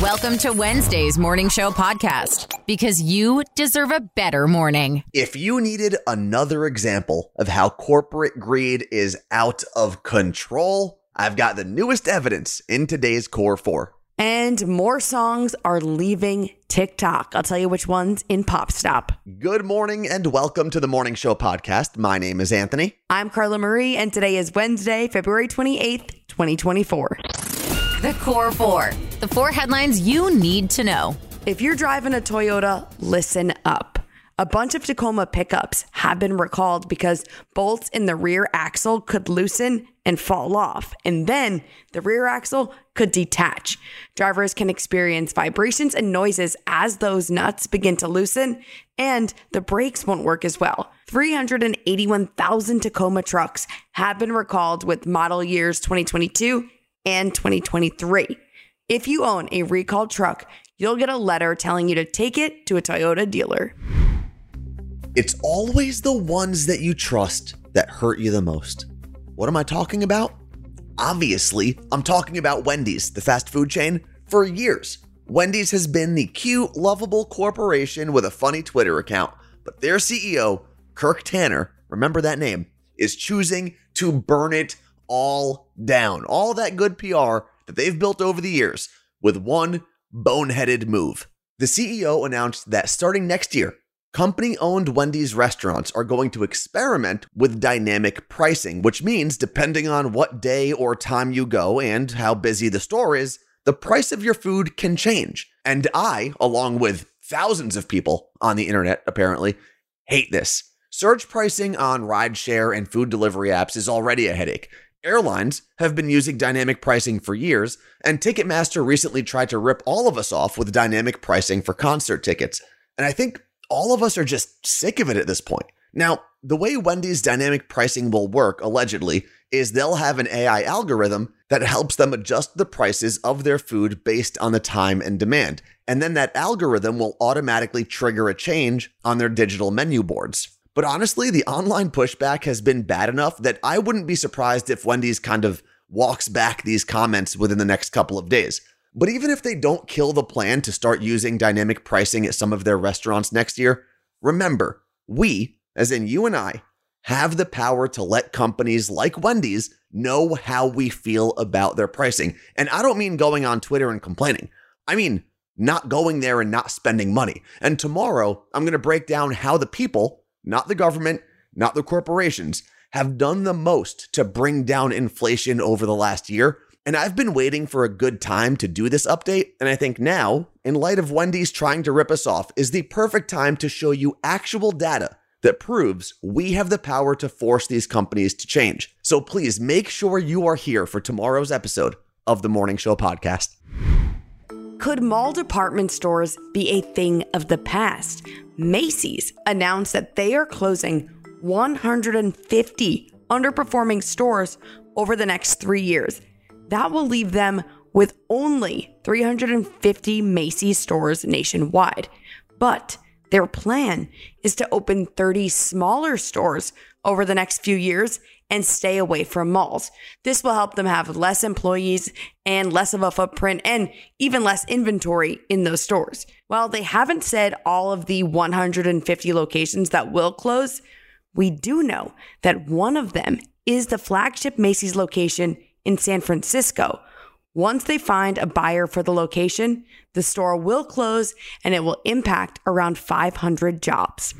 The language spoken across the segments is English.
Welcome to Wednesday's Morning Show podcast because you deserve a better morning. If you needed another example of how corporate greed is out of control, I've got the newest evidence in today's Core 4. And more songs are leaving TikTok. I'll tell you which ones in Pop Stop. Good morning and welcome to the Morning Show podcast. My name is Anthony. I'm Carla Marie, and today is Wednesday, February 28th, 2024. The Core Four. The four headlines you need to know. If you're driving a Toyota, listen up. A bunch of Tacoma pickups have been recalled because bolts in the rear axle could loosen and fall off, and then the rear axle could detach. Drivers can experience vibrations and noises as those nuts begin to loosen, and the brakes won't work as well. 381,000 Tacoma trucks have been recalled with model years 2022 and 2023. If you own a recalled truck, you'll get a letter telling you to take it to a Toyota dealer. It's always the ones that you trust that hurt you the most. What am I talking about? Obviously, I'm talking about Wendy's, the fast food chain, for years. Wendy's has been the cute, lovable corporation with a funny Twitter account, but their CEO, Kirk Tanner, remember that name, is choosing to burn it all down. All that good PR that they've built over the years with one boneheaded move. The CEO announced that starting next year, Company owned Wendy's restaurants are going to experiment with dynamic pricing, which means depending on what day or time you go and how busy the store is, the price of your food can change. And I, along with thousands of people on the internet apparently, hate this. Surge pricing on rideshare and food delivery apps is already a headache. Airlines have been using dynamic pricing for years, and Ticketmaster recently tried to rip all of us off with dynamic pricing for concert tickets. And I think all of us are just sick of it at this point. Now, the way Wendy's dynamic pricing will work, allegedly, is they'll have an AI algorithm that helps them adjust the prices of their food based on the time and demand. And then that algorithm will automatically trigger a change on their digital menu boards. But honestly, the online pushback has been bad enough that I wouldn't be surprised if Wendy's kind of walks back these comments within the next couple of days. But even if they don't kill the plan to start using dynamic pricing at some of their restaurants next year, remember, we, as in you and I, have the power to let companies like Wendy's know how we feel about their pricing. And I don't mean going on Twitter and complaining. I mean not going there and not spending money. And tomorrow, I'm going to break down how the people, not the government, not the corporations, have done the most to bring down inflation over the last year and I've been waiting for a good time to do this update, and I think now, in light of Wendy's trying to rip us off, is the perfect time to show you actual data that proves we have the power to force these companies to change. So please make sure you are here for tomorrow's episode of the Morning Show podcast. Could mall department stores be a thing of the past? Macy's announced that they are closing 150 underperforming stores over the next three years that will leave them with only 350 Macy's stores nationwide. But their plan is to open 30 smaller stores over the next few years and stay away from malls. This will help them have less employees and less of a footprint and even less inventory in those stores. While they haven't said all of the 150 locations that will close, we do know that one of them is the flagship Macy's location in San Francisco. Once they find a buyer for the location, the store will close and it will impact around 500 jobs.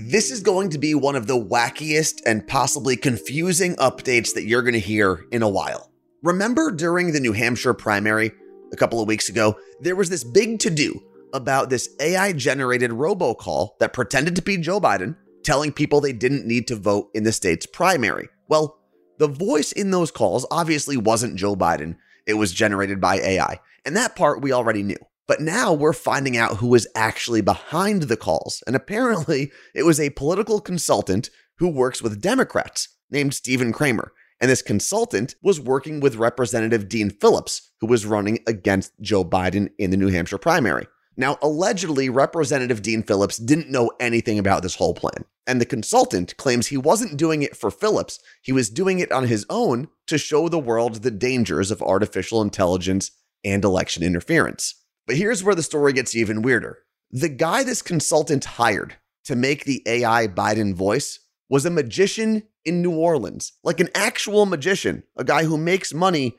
This is going to be one of the wackiest and possibly confusing updates that you're going to hear in a while. Remember during the New Hampshire primary a couple of weeks ago, there was this big to do about this AI generated robocall that pretended to be Joe Biden telling people they didn't need to vote in the state's primary. Well, the voice in those calls obviously wasn't Joe Biden, it was generated by AI. And that part we already knew. But now we're finding out who was actually behind the calls. And apparently, it was a political consultant who works with Democrats named Stephen Kramer. And this consultant was working with Representative Dean Phillips, who was running against Joe Biden in the New Hampshire primary. Now, allegedly, Representative Dean Phillips didn't know anything about this whole plan. And the consultant claims he wasn't doing it for Phillips, he was doing it on his own to show the world the dangers of artificial intelligence and election interference. But here's where the story gets even weirder. The guy this consultant hired to make the AI Biden voice was a magician in New Orleans, like an actual magician, a guy who makes money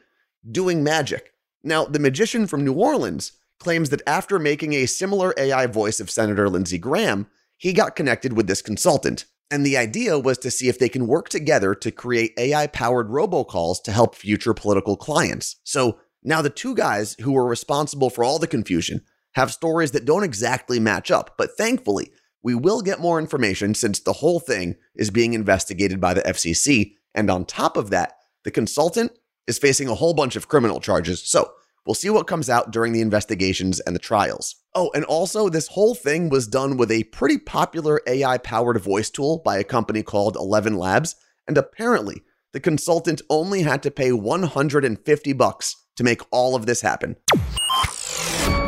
doing magic. Now, the magician from New Orleans claims that after making a similar AI voice of Senator Lindsey Graham, he got connected with this consultant. And the idea was to see if they can work together to create AI powered robocalls to help future political clients. So now the two guys who were responsible for all the confusion have stories that don't exactly match up, but thankfully, we will get more information since the whole thing is being investigated by the FCC. And on top of that, the consultant is facing a whole bunch of criminal charges. So we'll see what comes out during the investigations and the trials. Oh, and also, this whole thing was done with a pretty popular AI powered voice tool by a company called 11 Labs. And apparently, the consultant only had to pay 150 bucks to make all of this happen.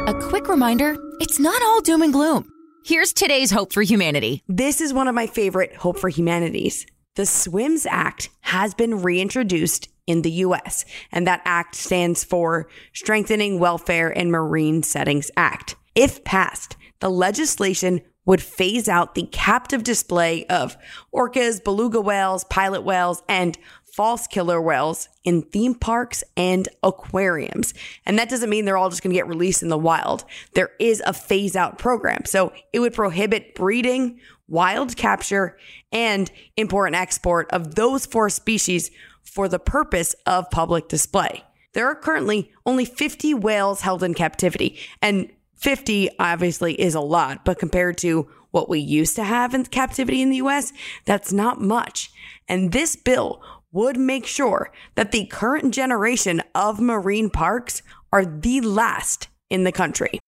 A quick reminder it's not all doom and gloom. Here's today's Hope for Humanity. This is one of my favorite Hope for Humanities. The SWIMS Act has been reintroduced in the US, and that act stands for Strengthening Welfare in Marine Settings Act. If passed, the legislation would phase out the captive display of orcas, beluga whales, pilot whales, and false killer whales in theme parks and aquariums. And that doesn't mean they're all just going to get released in the wild. There is a phase out program. So it would prohibit breeding, wild capture, and import and export of those four species for the purpose of public display. There are currently only 50 whales held in captivity, and 50 obviously is a lot, but compared to what we used to have in captivity in the US, that's not much. And this bill would make sure that the current generation of marine parks are the last in the country.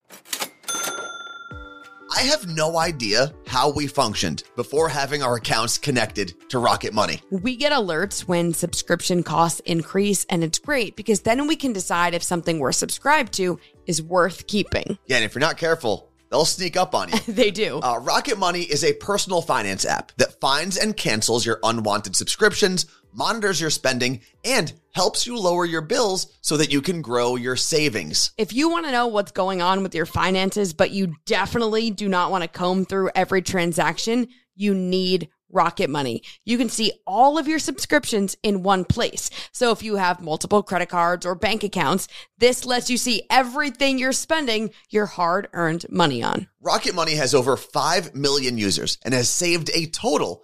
I have no idea how we functioned before having our accounts connected to Rocket Money. We get alerts when subscription costs increase, and it's great because then we can decide if something we're subscribed to is worth keeping. Yeah, and if you're not careful, they'll sneak up on you. they do. Uh, Rocket Money is a personal finance app that finds and cancels your unwanted subscriptions monitors your spending, and helps you lower your bills so that you can grow your savings. If you want to know what's going on with your finances, but you definitely do not want to comb through every transaction, you need Rocket Money. You can see all of your subscriptions in one place. So if you have multiple credit cards or bank accounts, this lets you see everything you're spending your hard earned money on. Rocket Money has over 5 million users and has saved a total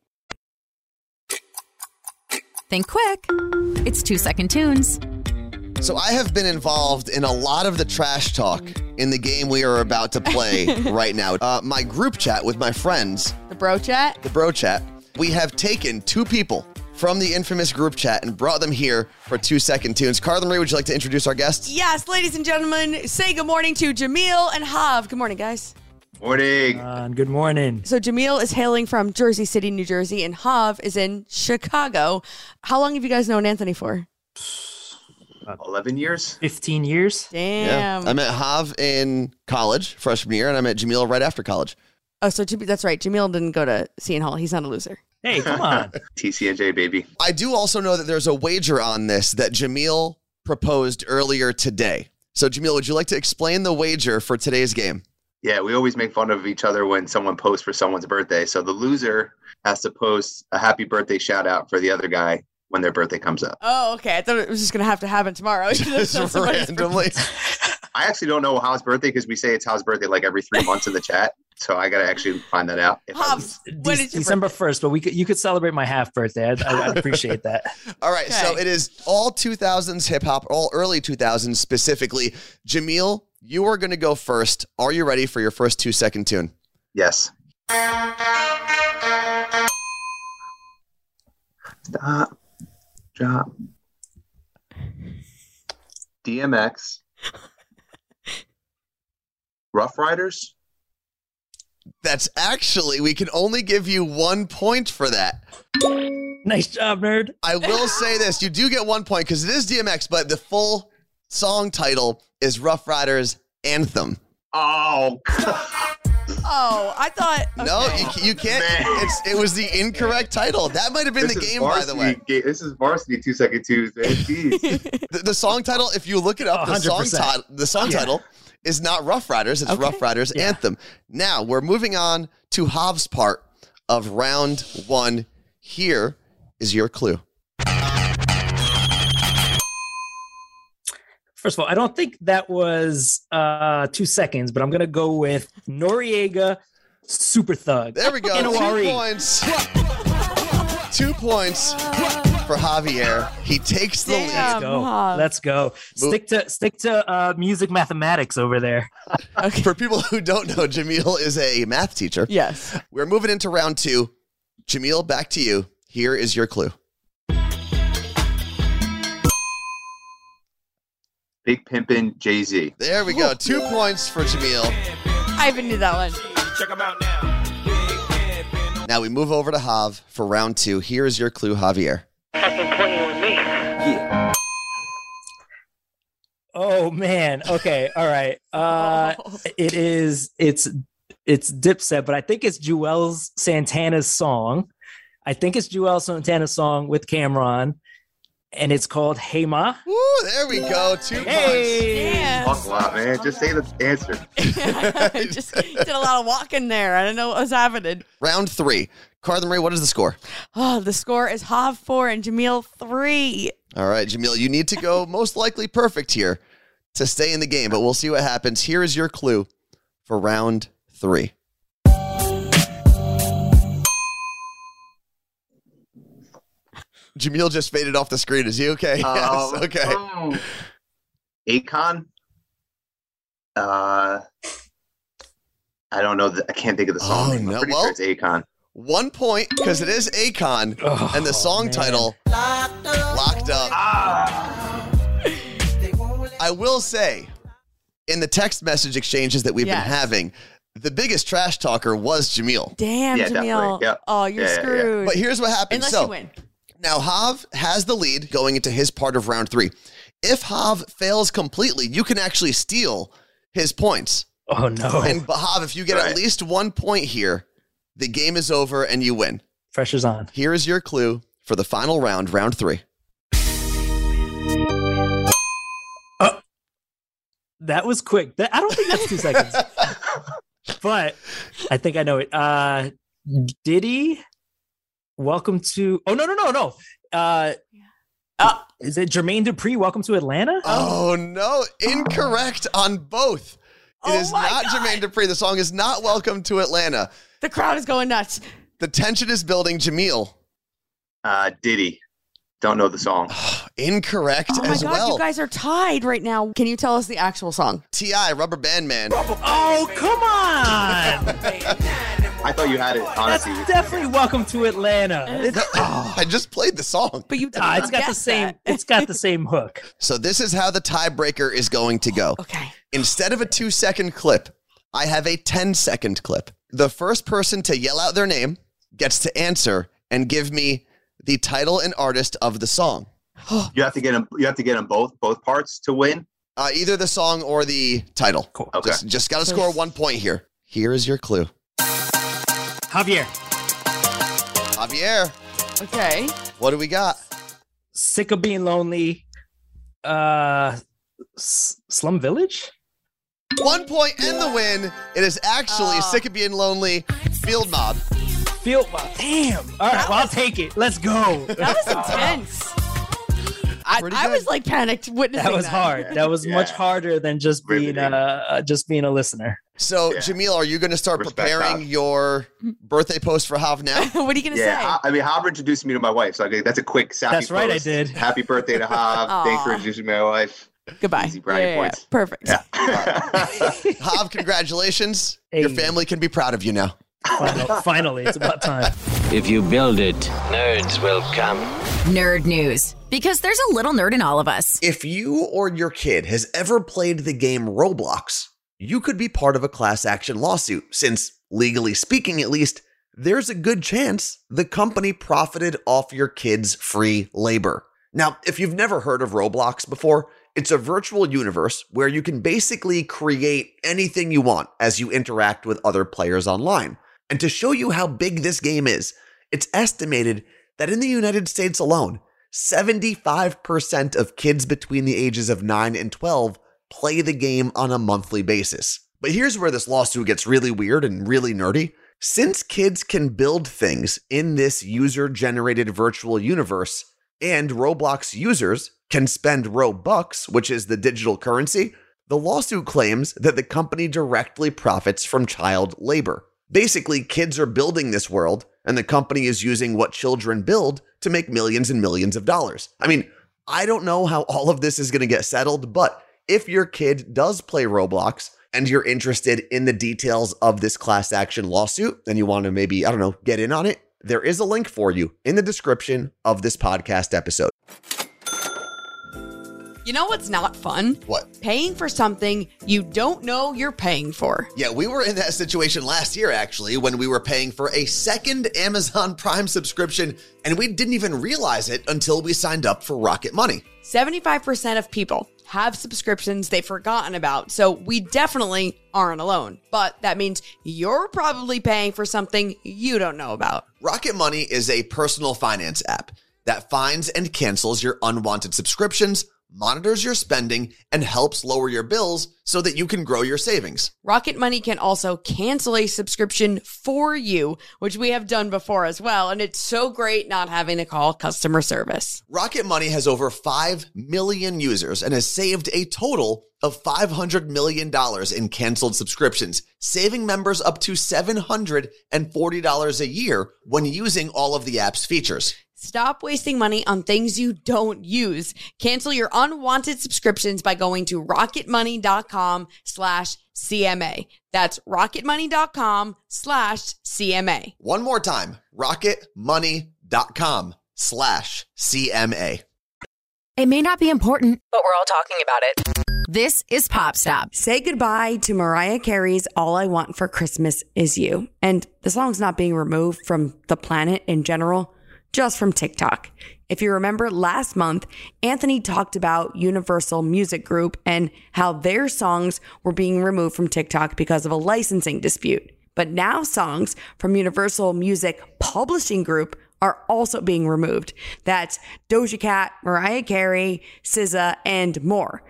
Think quick. It's two second tunes. So I have been involved in a lot of the trash talk in the game we are about to play right now. Uh, my group chat with my friends, The bro chat? the bro chat, we have taken two people from the infamous group chat and brought them here for two second tunes. Carla Marie, would you like to introduce our guests? Yes, ladies and gentlemen, say good morning to Jameel and Hav. Good morning, guys. Morning. Uh, good morning. So Jameel is hailing from Jersey City, New Jersey, and Hav is in Chicago. How long have you guys known Anthony for? 11 years? 15 years? Damn. I met Hav in college, freshman year, and I met Jamil right after college. oh, so that's right. Jameel didn't go to Seton Hall. He's not a loser. Hey, come on. TCNJ, baby. I do also know that there's a wager on this that Jamil proposed earlier today. So, Jamil, would you like to explain the wager for today's game? Yeah, we always make fun of each other when someone posts for someone's birthday. So the loser has to post a happy birthday shout out for the other guy when their birthday comes up. Oh, okay. I thought it was just going to have to happen tomorrow. Just randomly. I actually don't know Hav's birthday because we say it's Hav's birthday like every three months in the chat. So I got to actually find that out. If I Hav, when De- is your December 1st, but we could, you could celebrate my half birthday. I'd, I'd appreciate that. All right, so it is all 2000s hip hop, all early 2000s specifically. Jamil, you are going to go first. Are you ready for your first two second tune? Yes. Stop. Drop. DMX Ruff Ryders. That's actually, we can only give you one point for that. Nice job, nerd. I will say this you do get one point because it is DMX, but the full song title is Ruff Ryders Anthem. Oh, Oh, I thought. No, you, you can't. It's it was the incorrect title. That might have been this the is game, by the way. ga- This is varsity two second Tuesday. The, the song title, if you look it up, the song 100%. title, the song Yeah. title is not Ruff Ryders. It's Okay. Ruff Ryders Yeah. Anthem. Now we're moving on to Hav's part of round one. Here is your clue. First of all, I don't think that was uh two seconds, but I'm gonna go with Noreaga Super Thug. There we go. Two points. Two points for Javier. He takes the Damn. lead. Let's go. Hav. Let's go. Stick to stick to uh music mathematics over there. For people who don't know, Jamil is a math teacher. Yes. We're moving into round two. Jamil, back to you. Here is your clue. Big Pimpin' Jay Z. There we go. Two points for Jamil. I even knew that one. Now we move over to Hav for round two. Here is your clue, Javier. Oh man. Okay. All right. Uh it is it's it's Dipset, but I think it's Juelz Santana's song. I think it's Juelz Santana's song with Cam'ron, and it's called Hey Ma. Woo, there we go. Two Hey. Yeah. Fuck a lot, man. Just say the answer. Just did a lot of walking there. I don't know what was happening. Round three. Carla Marie, what is the score? Oh, the score is Hav four and Jamil three. All right, Jamil, you need to go most likely perfect here to stay in the game, but we'll see what happens. Here is your clue for round three. Jamil just faded off the screen. Is he okay? yes. Um, Okay. um, Akon. Uh, I don't know. The, I can't think of the song. Oh, name. I'm no. pretty Well- sure it's Akon. One point because it is Akon, Oh, and the song man. title locked up. Ah, I will say, in the text message exchanges that we've Yes. been having, the biggest trash talker was Jamil. Damn, Yeah, Jamil. definitely. Yep. Oh, you're Yeah, yeah, yeah. screwed. But here's what happened. Unless so you win. Now Hav has the lead going into his part of round three. If Hav fails completely, you can actually steal his points. Oh no. And Hav, if you get at least one point here, the game is over and you win. Pressure's on. Here is your clue for the final round, round three. That was quick. That, I don't think that's two seconds. But I think I know it. Uh Diddy, welcome to Oh no no no no. Uh Uh, is it Jermaine Dupri? Welcome to Atlanta? Oh no, incorrect on both. It Oh is not God. Jermaine Dupri. The song is not Welcome to Atlanta. the crowd is going nuts. The tension is building. Jameel. uh, Diddy. Don't know the song. incorrect Oh my as god, well. you guys are tied right now. Can you tell us the actual song? T.I., Rubber Band Man. Oh, come on. I thought you had it. That's definitely welcome to Atlanta. It's, I just played the song. But you ah, it's got the same that. it's got the same hook. So this is how the tiebreaker is going to go. Okay. Instead of a two second clip, I have a 10 second clip. The first person to yell out their name gets to answer and give me the title and artist of the song. you have to get them. You have to get them both both parts to win. Uh, either the song or the title. Cool. Okay. Just, just got to score one point here. Here is your clue. Javier, Javier, Okay. what do we got? sick of being lonely. Uh S- Slum Village? One point and the win. It is actually Oh. Sick of Being Lonely Field Mob. Feel damn. All right, well, I'll take it. Let's go. That was intense. I, Pretty I was like panicked witnessing That was hard. That was much harder than just being Riveting. uh, uh just being a listener. So, Yeah. Jamil, are you going to start Respect preparing Hav. your birthday post for Hav now? what are you gonna Yeah, say? I, I mean, Hav introduced me to my wife, so I, that's a quick sappy That's right, I did. Happy birthday to Hav. Thanks for introducing me to my wife. Goodbye. easy brownie points. Perfect. Yeah. Hav, congratulations. Your family can be proud of you now. Final, finally, it's about time. If you build it, nerds will come. Nerd news. Because there's a little nerd in all of us. If you or your kid has ever played the game Roblox, you could be part of a class action lawsuit, since, legally speaking at least, there's a good chance the company profited off your kids' free labor. Now, if you've never heard of Roblox before, it's a virtual universe where you can basically create anything you want as you interact with other players online. And to show you how big this game is, it's estimated that in the United States alone, 75% of kids between the ages of 9 and 12 play the game on a monthly basis. But here's where this lawsuit gets really weird and really nerdy. Since kids can build things in this user generated virtual universe, and Roblox users can spend Robux, which is the digital currency, the lawsuit claims that the company directly profits from child labor. Basically, kids are building this world, and the company is using what children build to make millions and millions of dollars. I mean, I don't know how all of this is going to get settled, but if your kid does play Roblox and you're interested in the details of this class action lawsuit and you want to maybe, I don't know, get in on it, there is a link for you in the description of this podcast episode. You know what's not fun? What? Paying for something you don't know you're paying for. Yeah, we were in that situation last year actually when we were paying for a second Amazon Prime subscription and we didn't even realize it until we signed up for Rocket Money. 75% of people have subscriptions they've forgotten about, so we definitely aren't alone. But that means you're probably paying for something you don't know about. Rocket Money is a personal finance app that finds and cancels your unwanted subscriptions monitors your spending, and helps lower your bills so that you can grow your savings. Rocket Money can also cancel a subscription for you, which we have done before as well. And it's so great not having to call customer service. Rocket Money has over 5 million users and has saved a total of $500 million in canceled subscriptions, saving members up to $740 a year when using all of the app's features. Stop wasting money on things you don't use. Cancel your unwanted subscriptions by going to rocketmoney.com slash CMA. That's rocketmoney.com slash CMA. One more time, rocketmoney.com slash CMA. It may not be important, but we're all talking about it. This is Pop Stop. Say goodbye to Mariah Carey's All I Want for Christmas Is You. And the song's not being removed from the planet in general just from TikTok. If you remember last month, Anthony talked about Universal Music Group and how their songs were being removed from TikTok because of a licensing dispute. But now songs from Universal Music Publishing Group are also being removed. That's Doja Cat, Mariah Carey, SZA, and more.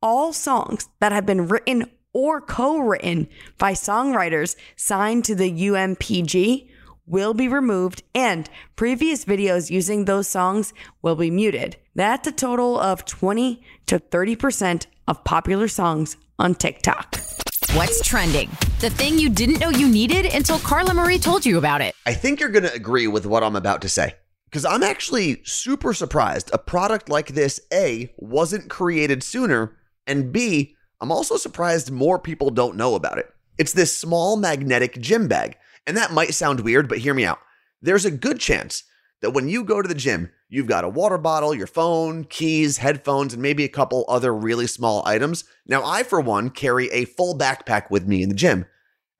All songs that have been written or co-written by songwriters signed to the UMPG will be removed and previous videos using those songs will be muted. That's a total of 20 to 30% of popular songs on TikTok. What's trending? The thing you didn't know you needed until Carla Marie told you about it. I think you're going to agree with what I'm about to say. Because I'm actually super surprised a product like this, A, wasn't created sooner, and B, I'm also surprised more people don't know about it. It's this small magnetic gym bag and that might sound weird, but hear me out. There's a good chance that when you go to the gym, you've got a water bottle, your phone, keys, headphones, and maybe a couple other really small items. Now, I, for one, carry a full backpack with me in the gym.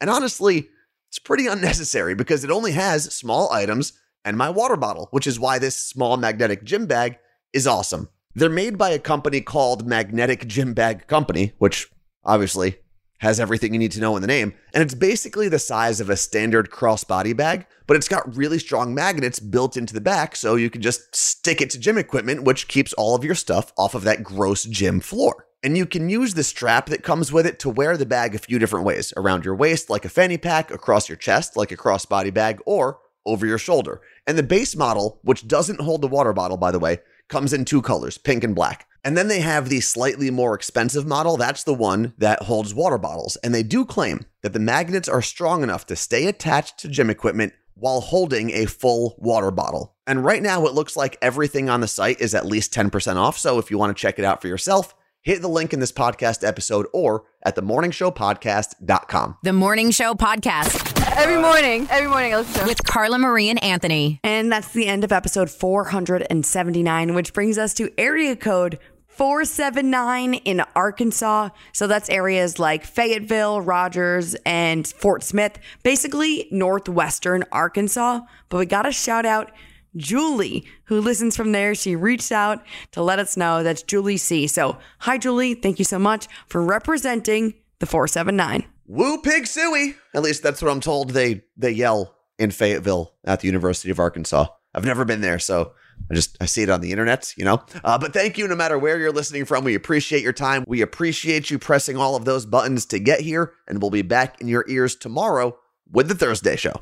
And honestly, it's pretty unnecessary because it only has small items and my water bottle, which is why this small magnetic gym bag is awesome. They're made by a company called Magnetic Gym Bag Company, which obviously has everything you need to know in the name, and it's basically the size of a standard crossbody bag, but it's got really strong magnets built into the back so you can just stick it to gym equipment, which keeps all of your stuff off of that gross gym floor. And you can use the strap that comes with it to wear the bag a few different ways around your waist, like a fanny pack, across your chest, like a crossbody bag, or over your shoulder. And the base model, which doesn't hold the water bottle, by the way, comes in two colors, pink and black. And then they have the slightly more expensive model. That's the one that holds water bottles. And they do claim that the magnets are strong enough to stay attached to gym equipment while holding a full water bottle. And right now, it looks like everything on the site is at least 10% off. So if you want to check it out for yourself, hit the link in this podcast episode or at themorningshowpodcast.com. The Morning Show Podcast. Every morning, every morning I listen to With Carla Marie and Anthony. And that's the end of episode 479, which brings us to area code 479 in Arkansas. So that's areas like Fayetteville, Rogers, and Fort Smith, basically northwestern Arkansas. But we got to shout out Julie, who listens from there. She reached out to let us know that's Julie C. So, hi, Julie. Thank you so much for representing the 479. Woo pig suey. At least that's what I'm told they they yell in Fayetteville at the University of Arkansas. I've never been there, so I just I see it on the internet, you know. Uh, but thank you, no matter where you're listening from. We appreciate your time. We appreciate you pressing all of those buttons to get here, and we'll be back in your ears tomorrow with the Thursday show.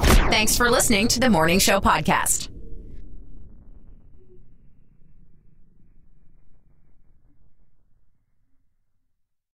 Thanks for listening to the Morning Show podcast.